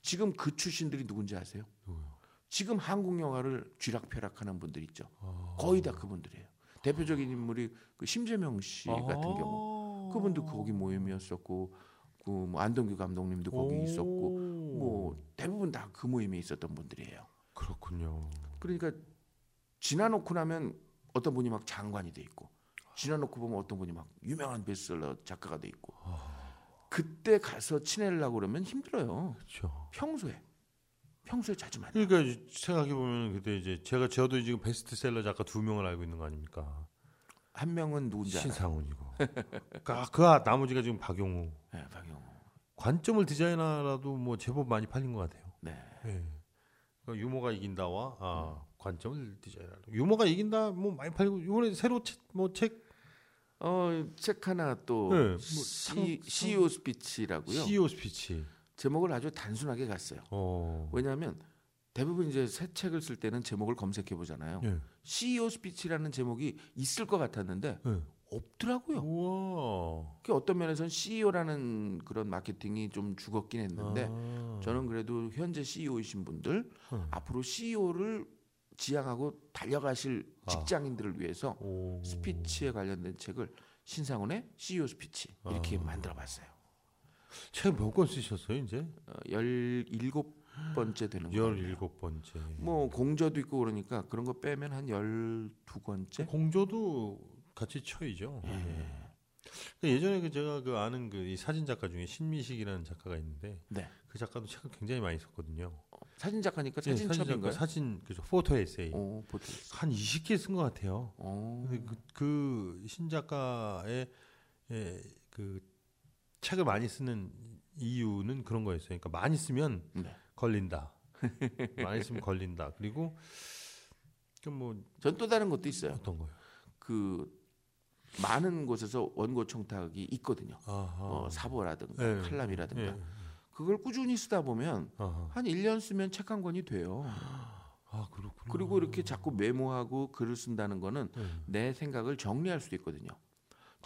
지금 그 출신들이 누군지 아세요? 누구요? 지금 한국 영화를 쥐락펴락하는 분들 있죠. 아. 거의 다 그분들이에요. 대표적인 인물이 그 심재명 씨 같은 아. 경우 그분도 거기 모임이었었고 그뭐 안동규 감독님도 거기 오. 있었고 뭐 대부분 다 그 모임에 있었던 분들이에요. 그렇군요. 그러니까 지나놓고 나면 어떤 분이 막 장관이 돼 있고 지나놓고 보면 어떤 분이 막 유명한 베스트셀러 작가가 돼 있고 그때 가서 친해려고 그러면 힘들어요. 그렇죠. 평소에 평소에 자주 만나. 그러니까 생각해 보면 그때 이제 제가 저도 지금 베스트셀러 작가 두 명을 알고 있는 거 아닙니까? 한 명은 누군지. 신상훈이고. 그, [laughs] 그 아- 나머지가 지금 박용우. 네, 박영호. 관점을 디자인하라도 뭐 제법 많이 팔린 것 같아요. 네. 예. 그 유머가 이긴다와 아, 관점을 디자인하라. 유머가 이긴다 뭐 많이 팔리고 이번에 새로 뭐 책 어, 책 하나 또 네, 뭐 시, 상- 상- CEO 스피치라고요. CEO 스피치. 제목을 아주 단순하게 갔어요. 어. 왜냐하면 대부분 이제 새 책을 쓸 때는 제목을 검색해 보잖아요. 예. CEO 스피치라는 제목이 있을 것 같았는데 예. 없더라고요. 우와. 그 어떤 면에서는 CEO라는 그런 마케팅이 좀 죽었긴 했는데 아. 저는 그래도 현재 CEO이신 분들 음. 앞으로 CEO를 지향하고 달려가실 아. 직장인들을 위해서 오. 스피치에 관련된 책을 신상훈의 CEO 스피치 이렇게 아. 만들어봤어요. 책 몇 권 쓰셨어요 이제? 어, 17번째 되는 거예요. 열일곱 번째. 뭐 공저도 있고 그러니까 그런 거 빼면 한 12권째? 공저도 같이 쳐이죠. 예. 그 예전에 그 제가 그 아는 그 이 사진 작가 중에 신미식이라는 작가가 있는데 네. 그 작가도 책을 굉장히 많이 썼거든요. 사진 작가니까 예, 사진첩인가요? 작가, 사진 그죠 포토 에세이 오, 보통. 한 20개 쓴 것 같아요. 어. 근데 그, 그 신작가의 예, 그 책을 많이 쓰는 이유는 그런 거였어요. 그러니까 많이 쓰면 네. 걸린다. [laughs] 많이 쓰면 걸린다. 그리고 그뭐 전 또 다른 것도 있어요. 어떤 거요? 그 많은 곳에서 원고 청탁이 있거든요. 어, 사보라든가 네. 칼럼이라든가 예. 그걸 꾸준히 쓰다 보면 아하. 한 1년 쓰면 책 한 권이 돼요. 아. 그리고 이렇게 자꾸 메모하고 글을 쓴다는 거는 예. 내 생각을 정리할 수도 있거든요.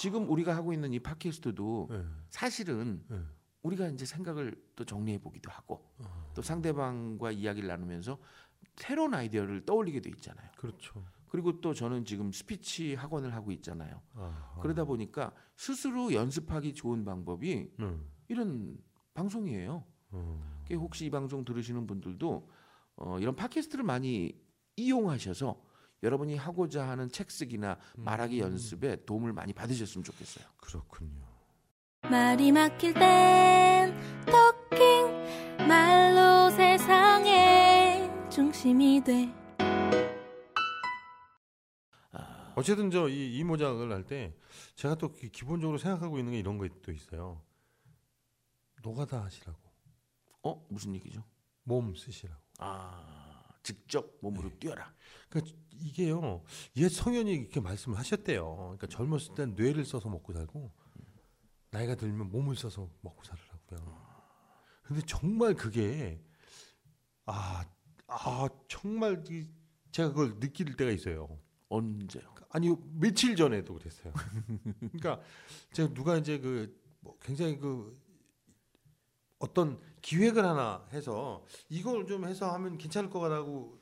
지금 우리가 하고 있는 이 팟캐스트도 예. 사실은 예. 우리가 이제 생각을 또 정리해 보기도 하고 또 상대방과 이야기를 나누면서 새로운 아이디어를 떠올리게 돼 있잖아요. 그렇죠. 그리고 또 저는 지금 스피치 학원을 하고 있잖아요. 아하. 그러다 보니까 스스로 연습하기 좋은 방법이 음. 이런 방송이에요. 음. 혹시 이 방송 들으시는 분들도 어, 이런 팟캐스트를 많이 이용하셔서 여러분이 하고자 하는 책 쓰기나 말하기 연습에 도움을 많이 받으셨으면 좋겠어요. 그렇군요. 말이 막힐 땐 토킹 말로 세상의 중심이 돼 어쨌든 저 이 이모작을 할 때 제가 또 기- 기본적으로 생각하고 있는 게 이런 것도 있어요. 노가다 하시라고. 어 무슨 얘기죠? 몸 쓰시라고. 아 직접 몸으로 네. 뛰어라. 그러니까 이게요. 옛 성현이 이렇게 말씀을 하셨대요. 그러니까 젊었을 땐 뇌를 써서 먹고 살고 나이가 들면 몸을 써서 먹고 살으라고요. 근데 정말 그게 아, 아 정말 이- 제가 그걸 느낄 때가 있어요. 언제요? 아니 며칠 전에도 그랬어요. [laughs] 그러니까 제가 누가 이제 그 뭐 굉장히 그 어떤 기획을 하나 해서 이걸 좀 해서 하면 괜찮을 것 같다고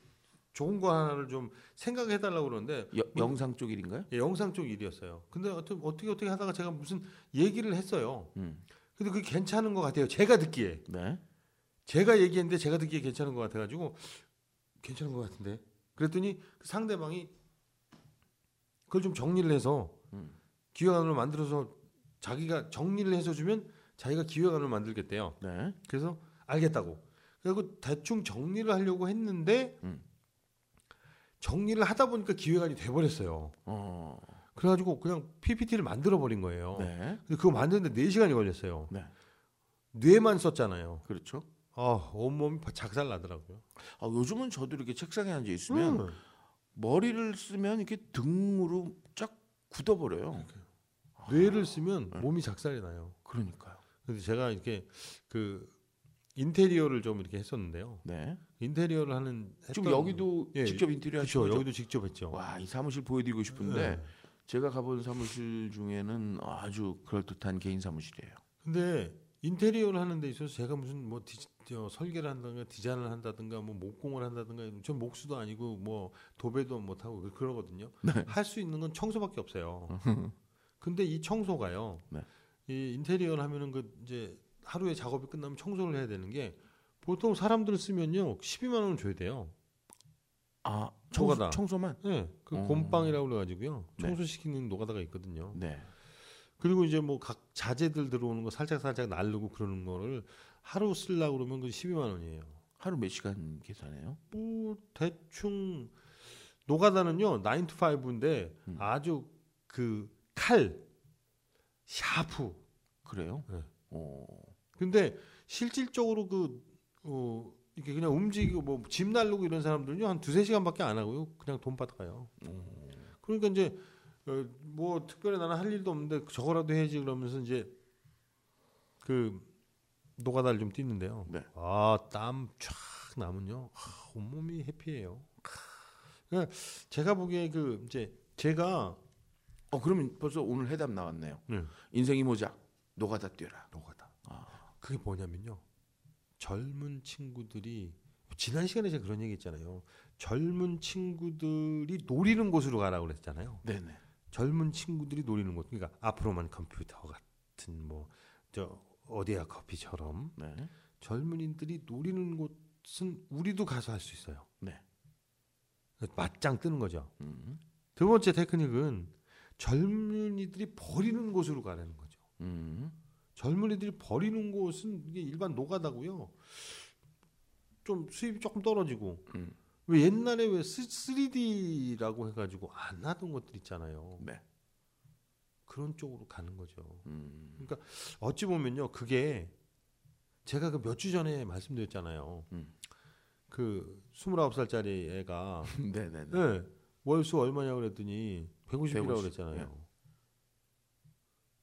좋은 거 하나를 좀 생각해 달라고 그러는데 여- 영상 쪽 일인가요? 예, 영상 쪽 일이었어요. 근데 어떻게 어떻게 어떻게 하다가 제가 무슨 얘기를 했어요. 음. 근데 그게 괜찮은 것 같아요. 제가 듣기에 네. 제가 얘기했는데 제가 듣기에 괜찮은 것 같아가지고 괜찮은 것 같은데 그랬더니 그 상대방이 그걸 좀 정리를 해서 음. 기획안을 만들어서 자기가 정리를 해서 주면 자기가 기획안을 만들겠대요. 네. 그래서 알겠다고. 그리고 대충 정리를 하려고 했는데 음. 정리를 하다 보니까 기획안이 돼버렸어요. 어. 그래가지고 그냥 PPT를 만들어 버린 거예요. 네. 근데 그거 만드는데 4시간이 걸렸어요. 네. 뇌만 썼잖아요. 그렇죠. 아, 온몸이 작살 나더라고요. 아, 요즘은 저도 이렇게 책상에 앉아 있으면 음. 머리를 쓰면 이렇게 등으로 쫙 굳어버려요. 뇌를 쓰면 네. 몸이 작살이 나요. 그러니까요. 그래서 제가 이렇게 그 인테리어를 좀 이렇게 했었는데요. 네. 인테리어를 하는 지금 여기도 예, 직접 인테리어. 하시죠? 여기도 직접 했죠. 와, 이 사무실 보여드리고 싶은데 네. 제가 가본 사무실 중에는 아주 그럴듯한 개인 사무실이에요. 근데 인테리어를 하는 데 있어서 제가 무슨 뭐 디, 저, 설계를 한다든가 디자인을 한다든가 뭐 목공을 한다든가 전 목수도 아니고 뭐 도배도 못 하고 그- 그러거든요. 네. 할수 있는 건 청소밖에 없어요. [laughs] 근데 이 청소가요. 네. 이 인테리어를 하면은 그 이제 하루에 작업이 끝나면 청소를 해야 되는 게 보통 사람들을 쓰면요 12만 원을 줘야 돼요. 아, 노가다. 청소, 청소만? 네, 그 어. 곰빵이라고 그래가지고요 네. 청소시키는 노가다가 있거든요. 네. 그리고 이제 뭐 각 자재들 들어오는 거 살짝 살짝 날르고 그러는 거를 하루 쓰려고 그러면 그 12만 원이에요. 하루 몇 시간 계산해요? 뭐 대충 노가다는요 9 to 5인데 음. 아주 그 칼 sharp 그래요? 네. 어. 근데 실질적으로 그 어, 이렇게 그냥 움직이고 뭐 짐 날르고 이런 사람들은요 한 두세 시간밖에 안 하고요 그냥 돈 받아가요. 그러니까 이제 어, 뭐 특별히 나는 할 일도 없는데 저거라도 해야지 그러면서 이제 그 노가다를 좀 뛰는데요. 네. 아땀 쫙 나면요 아, 온몸이 해피해요. 그러니까 제가 보기에 그 이제 제가 어, 그러면 벌써 오늘 해답 나왔네요. 네. 인생이 모자 노가다 뛰어라. 노가다. 그게 뭐냐면요. 젊은 친구들이 지난 시간에 제가 그런 얘기 했잖아요. 젊은 친구들이 노리는 곳으로 가라고 그랬잖아요. 네네. 젊은 친구들이 노리는 곳. 그러니까 앞으로만 컴퓨터 같은 뭐 저 어디야 커피처럼 네. 젊은이들이 노리는 곳은 우리도 가서 할 수 있어요. 네. 맞짱 뜨는 거죠. 음. 두 번째 테크닉은 젊은이들이 버리는 곳으로 가라는 거죠. 음. 젊은이들이 버리는 곳은 이게 일반 노가다고요. 좀 수입이 조금 떨어지고 음. 왜 옛날에 왜 3D라고 해가지고 안 하던 것들 있잖아요. 네. 그런 쪽으로 가는 거죠. 음. 어찌 보면요, 그게 제가 그 몇 주 전에 말씀드렸잖아요. 음. 그 29살짜리 애가 네네네. [laughs] 네, 월수 얼마냐고 그랬더니 150이라고 150, 그랬잖아요.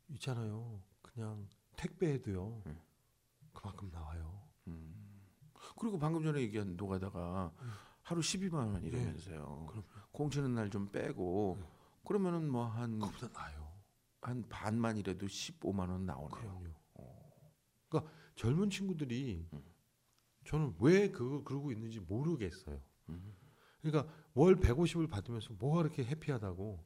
있잖아요. 그냥 택배해도요. 음. 그만큼 나와요. 그리고 방금 전에 얘기한 노가다가 하루 12만 원 이러면서요. 그럼요. 공치는 날 좀 빼고 그러면은 뭐한한 그보다 나요. 반만이라도 15만 원 나오네요. 그럼요. 그러니까 젊은 친구들이 저는 왜 그걸 그러고 있는지 모르겠어요. 그러니까 월 150을 받으면서 뭐가 그렇게 해피하다고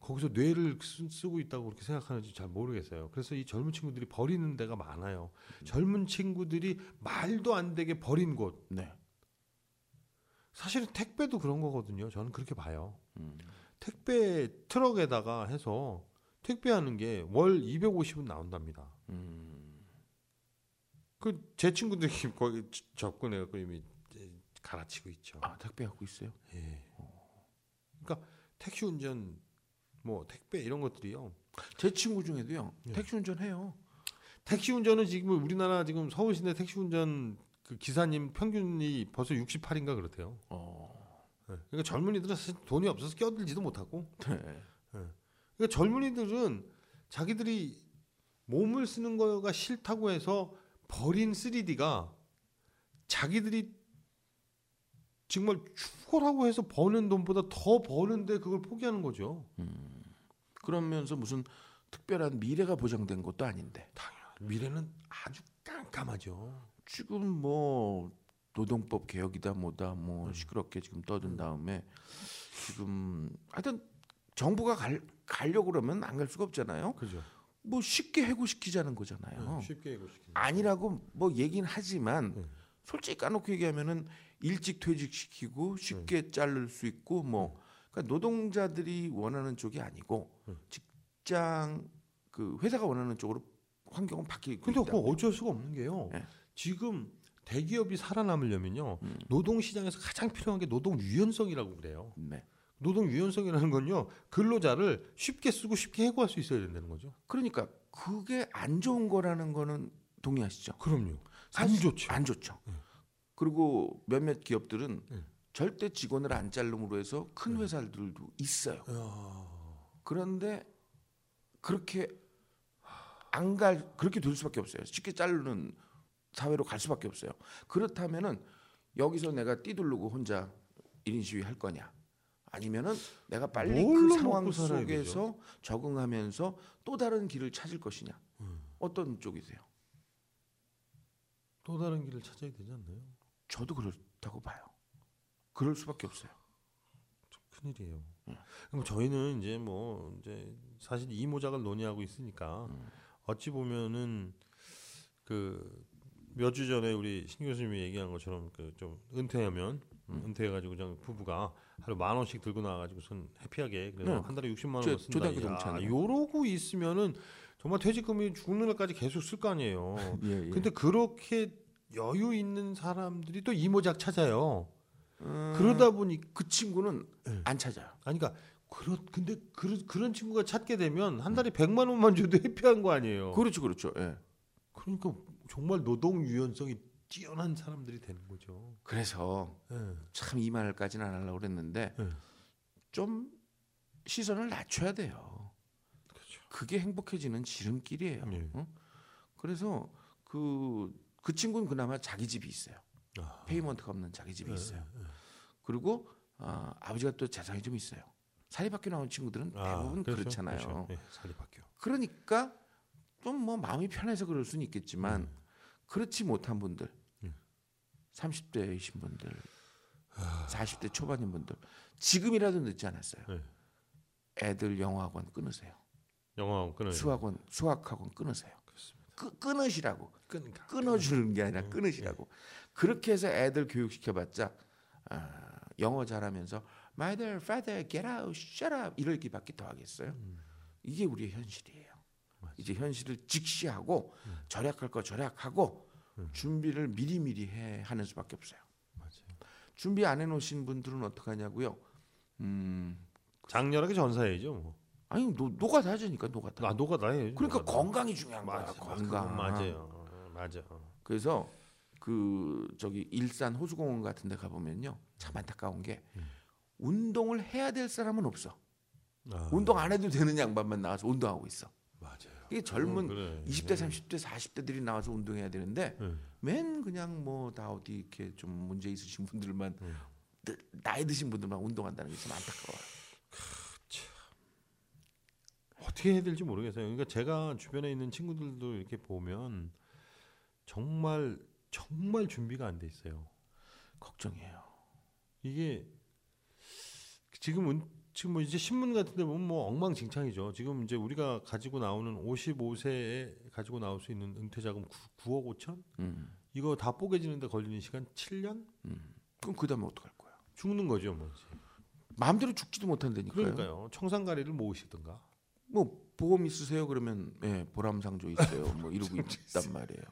거기서 뇌를 쓰, 쓰고 있다고 그렇게 생각하는지 잘 모르겠어요. 그래서 이 젊은 친구들이 버리는 데가 많아요. 젊은 친구들이 말도 안 되게 버린 곳. 네. 사실은 택배도 그런 거거든요. 저는 그렇게 봐요. 음. 택배 트럭에다가 해서 택배하는 게 월 250은 나온답니다. 음. 그제 친구들이 [laughs] 거기 저- 접근해갖고 이미 이제 갈아치고 있죠. 아 택배 갖고 있어요? 예. 그러니까 택시 운전, 뭐 택배 이런 것들이요. 제 친구 중에도요. 예. 택시 운전해요. 택시 운전은 지금 우리나라 지금 서울 시내 택시 운전 그 기사님 평균이 벌써 68인가 그렇대요. 어. 예. 그러니까 젊은이들은 사실 돈이 없어서 끼어들지도 못하고. 네. 그러니까 젊은이들은 자기들이 몸을 쓰는 거가 싫다고 해서 버린 3D가 자기들이 정말 죽어라고 해서 버는 돈보다 더 버는데 그걸 포기하는 거죠. 그러면서 무슨 특별한 미래가 보장된 것도 아닌데 당연. 미래는 아주 깜깜하죠. 지금 뭐 노동법 개혁이다 뭐다 뭐 음. 시끄럽게 지금 떠든 다음에 지금 하여튼 정부가 갈 가려고 그러면 안 갈 수가 없잖아요. 그죠. 뭐 쉽게 해고시키자는 거잖아요. 네, 쉽게 이거시키는. 아니라고 뭐 얘기는 하지만 네. 솔직히 까놓고 얘기하면은 일찍 퇴직시키고 쉽게 네. 자를 수 있고 뭐 그러니까 노동자들이 원하는 쪽이 아니고 네. 직장 그 회사가 원하는 쪽으로 환경은 바뀌고 근데. 그거 어쩔 수가 없는 게요. 네. 지금 대기업이 살아남으려면요. 음. 노동 시장에서 가장 필요한 게 노동 유연성이라고 그래요. 네. 노동 유연성이라는 건요. 근로자를 쉽게 쓰고 쉽게 해고할 수 있어야 된다는 거죠. 그러니까 그게 안 좋은 거라는 거는 동의하시죠? 그럼요. 안 좋죠. 안 좋죠. 네. 그리고 몇몇 기업들은 네. 절대 직원을 안 자름으로 해서 큰 회사들도 있어요. 야. 그런데 그렇게 안 갈 그렇게 될 수밖에 없어요. 쉽게 자르는 사회로 갈 수밖에 없어요. 그렇다면은 여기서 내가 뛰두르고 혼자 1인 시위 할 거냐? 아니면은 내가 빨리 그 상황 속에서 적응하면서 또 다른 길을 찾을 것이냐? 음. 어떤 쪽이세요? 또 다른 길을 찾아야 되지 않나요? 저도 그렇다고 봐요. 그럴 수밖에 없어요. 큰일이에요. 음. 그럼 저희는 이제 뭐 이제 사실 이 모작을 논의하고 있으니까 음. 어찌 보면은 그 몇 주 전에 우리 신 교수님이 얘기한 것처럼 그 좀 은퇴하면 음. 은퇴해가지고 그냥 부부가 하루 만 원씩 들고 나와가지고선 해피하게 그래서 네. 한 달에 60만 저- 원을 쓴다. 야, 동창. 요러고 있으면은 정말 퇴직금이 죽는 날까지 계속 쓸 거 아니에요. [laughs] 예, 예. 근데 그렇게 여유 있는 사람들이 또 이모작 찾아요. 음, 그러다 보니 그 친구는 네. 안 찾아요. 아니 그러니까 그런 근데 그런 그런 친구가 찾게 되면 한 달에 100만 원만 줘도 [laughs] 해피한 거 아니에요. 그렇죠, 그렇죠. 예. 그러니까 정말 노동 유연성이 뛰어난 사람들이 되는 거죠. 그래서 예. 참 이 말까지는 안 하려고 그랬는데 네. 좀 시선을 낮춰야 돼요. 그렇죠. 그게 행복해지는 지름길이에요. 예. 어? 그래서 그, 그 친구는 그나마 자기 집이 있어요. 아. payment가 없는 자기 집이 예, 있어요. 예, 예. 그리고 아, 아버지가 또 재산이 좀 있어요. 사립학교 나온 친구들은 아, 대부분 그렇죠, 그렇잖아요 그렇죠. 예, 사립학교. 그러니까 좀 뭐 마음이 편해서 그럴 수는 있겠지만 음. 그렇지 못한 분들, 음. 30대이신 분들, 40대 초반인 분들 지금이라도 늦지 않았어요. 네. 애들 영어학원 끊으세요. 영어 끊어요. 수학원, 수학학원 끊으세요. 그렇습니다. 끄, 끊으시라고. 끊으니까. 끊어주는 게 아니라 네. 끊으시라고. 그렇게 해서 애들 교육시켜봤자 아, 영어 잘하면서 Mother, Father, get out, shut up 이러기밖에 더 하겠어요. 음. 이게 우리의 현실이에요. 맞아요. 이제 현실을 직시하고 음. 절약할 거 절약하고 음. 준비를 미리미리 해 하는 수밖에 없어요. 맞아요. 준비 안 해놓으신 분들은 어떻게 하냐고요? 음, 장렬하게 전사해야죠. 뭐. 아니 노, 노가다하니까 노가다. 아 노가다 해야죠. 그러니까 노가다. 건강이 중요한 거야. 맞아, 건강. 맞아요. 어, 맞아. 그래서 그 저기 일산 호수공원 같은 데 가보면요. 참 안타까운 게 음. 운동을 해야 될 사람은 없어. 아, 운동 안 해도 되는 양반만 나와서 운동하고 있어. 맞아요. 이게 젊은 어, 그래. 20대, 30대, 40대들이 나와서 운동해야 되는데 네. 맨 그냥 뭐 다 어디 이렇게 좀 문제 있으신 분들만 음. 드- 나이 드신 분들만 운동한다는 게 참 안타까워요. 어떻게 해야 될지 모르겠어요. 그러니까 제가 주변에 있는 친구들도 이렇게 보면 정말 정말 준비가 안 돼 있어요. 걱정이에요. 이게 지금 은, 지금 뭐 이제 신문 같은데 보면 뭐 엉망진창이죠. 지금 이제 우리가 가지고 나오는 55세에 가지고 나올 수 있는 은퇴자금 9, 억 5천 음, 이거 다 뽀개지는데 걸리는 시간 7년 음. 그럼 그 다음에 어떡할 거야? 죽는 거죠, 뭐. 이제. 마음대로 죽지도 못한다니까요. 그러니까요. 청산가리를 모으시든가. 뭐 보험 있으세요? 그러면 예, 보람상조 있어요. 뭐 이러고 있단 [laughs] 말이에요.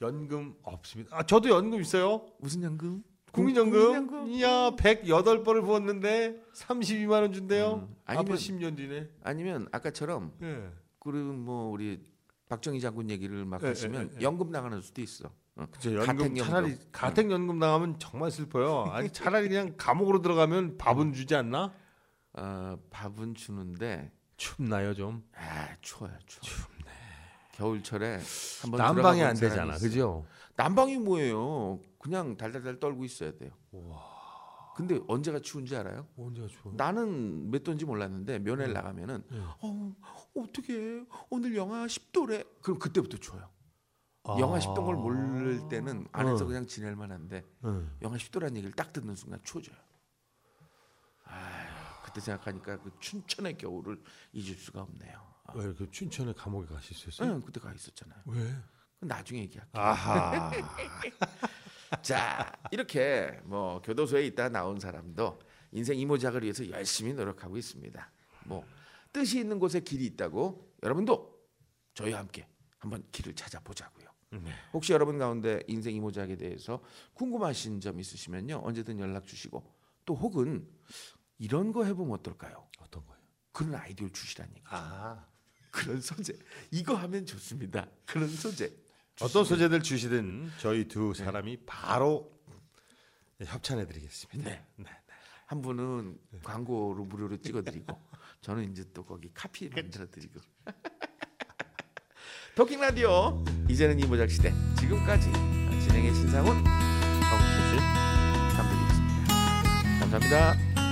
연금 없습니다. 아, 저도 연금 있어요. 무슨 연금? 국민연금. 국민연금? 이야, 108번을 부었는데 32만 원 준대요. 음, 아니면- 앞으로 10년 뒤네. 아니면 아까처럼 예. 그런 뭐 우리 박정희 장군 얘기를 막 예, 하시면 예, 예. 연금 나가는 수도 있어. 어. 그죠. 연금 가택연금. 차라리 가택연금 나가면 정말 슬퍼요. 아니 차라리 그냥 감옥으로 들어가면 밥은 주지 않나? 어, 밥은 주는데 춥나요 좀? 아 추워요 추워. 겨울철에 한번 난방이 안 되잖아. 그죠? 난방이 뭐예요? 그냥 달달달 떨고 있어야 돼요. 와, 근데 언제가 추운지 알아요? 언제가 추워? 나는 몇 도인지 몰랐는데 면회를 음. 나가면은 네. 어 어떻게 오늘 영하 10도래? 그럼 그때부터 추워요. 아. 영하 10도인 걸 모를 때는 안에서 어. 그냥 지낼 만한데 응. 영하 10도라는 얘기를 딱 듣는 순간 추워져요. 아휴, 그때 생각하니까 그 춘천의 겨울을 잊을 수가 없네요. 아, 왜 이렇게 춘천에 감옥에 가실 수 있어요? 응, 그때 가 있었잖아요. 왜? 나중에 얘기할게요. 아하. [laughs] 자, 이렇게 뭐 교도소에 있다 나온 사람도 인생 이모작을 위해서 열심히 노력하고 있습니다. 뭐 뜻이 있는 곳에 길이 있다고 여러분도 저희와 함께 한번 길을 찾아보자고요. 네. 혹시 여러분 가운데 인생 이모작에 대해서 궁금하신 점 있으시면요 언제든 연락 주시고 또 혹은 이런 거 해보면 어떨까요? 어떤 거예요? 그런 아이디어를 주시라는 얘기. 아. 그런 소재 이거 하면 좋습니다. 그런 소재. 어떤 소재들 주시든 저희 두 사람이 바로 협찬해 드리겠습니다. 네. 한 분은 광고로 무료로 찍어드리고 [laughs] 저는 이제 또 거기 카피 만들어드리고 [laughs] 토킹 라디오 이제는 이 모작 시대 지금까지 진행의 신상훈 정수진 감독이었습니다. 감사합니다.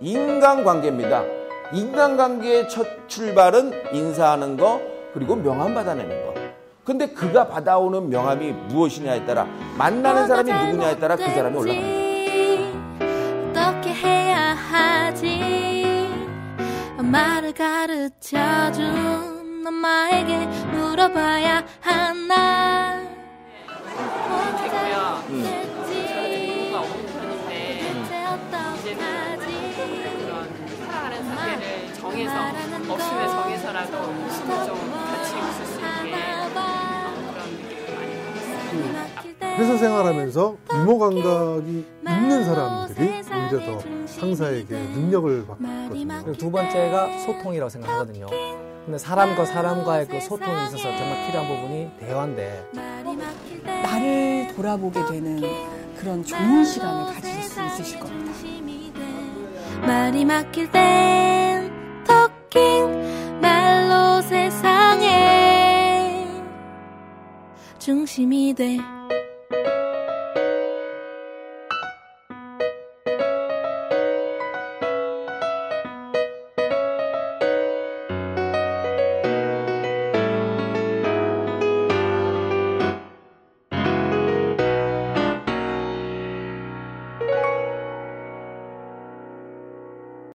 인간관계입니다. 인간관계의 첫 출발은 인사하는 거 그리고 명함 받아내는 거. 근데 그가 받아오는 명함이 무엇이냐에 따라 만나는 사람이 누구냐에 따라 그 사람이 올라갑니다. 어떻게 해야 하지 말을 가르쳐준 엄마에게 물어봐야 하나 웃음을 좀 같이 웃을 수 있게 그런 느낌을 많이 받았어요. 회사 생활하면서 유머 감각이 있는 사람들이 오히려 더 상사에게 능력을 받거든요. 두 번째가 소통이라고 생각하거든요. 근데 사람과 사람과의 그 소통이 있어서 정말 필요한 부분이 대화인데 나를 돌아보게 되는 그런 좋은 시간을 가질 수 있으실 겁니다. 말이 막힐 땐 토킹 말로 세상의 중심이 돼